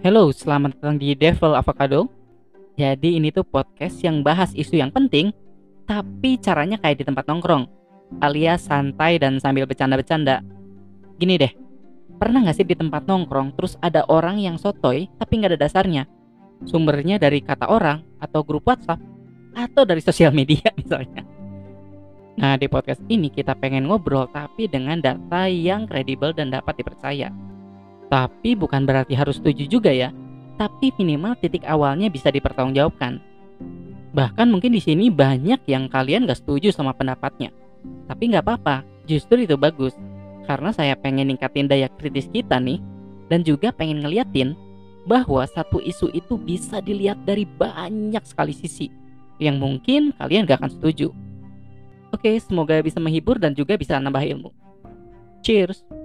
Halo, selamat datang di Devil Avocado. Jadi ini tuh podcast yang bahas isu yang penting, tapi caranya kayak di tempat nongkrong, alias santai dan sambil bercanda-bercanda. Gini deh, pernah gak sih di tempat nongkrong terus ada orang yang sotoy tapi nggak ada dasarnya? Sumbernya dari kata orang atau grup WhatsApp atau dari sosial media misalnya. Nah di podcast ini kita pengen ngobrol tapi dengan data yang kredibel dan dapat dipercaya. Tapi bukan berarti harus setuju juga ya. Tapi minimal titik awalnya bisa dipertanggungjawabkan. Bahkan mungkin di sini banyak yang kalian gak setuju sama pendapatnya. Tapi nggak apa-apa, justru itu bagus. Karena saya pengen ningkatin daya kritis kita nih. Dan juga pengen ngeliatin bahwa satu isu itu bisa dilihat dari banyak sekali sisi. Yang mungkin kalian gak akan setuju. Oke, semoga bisa menghibur dan juga bisa nambah ilmu. Cheers!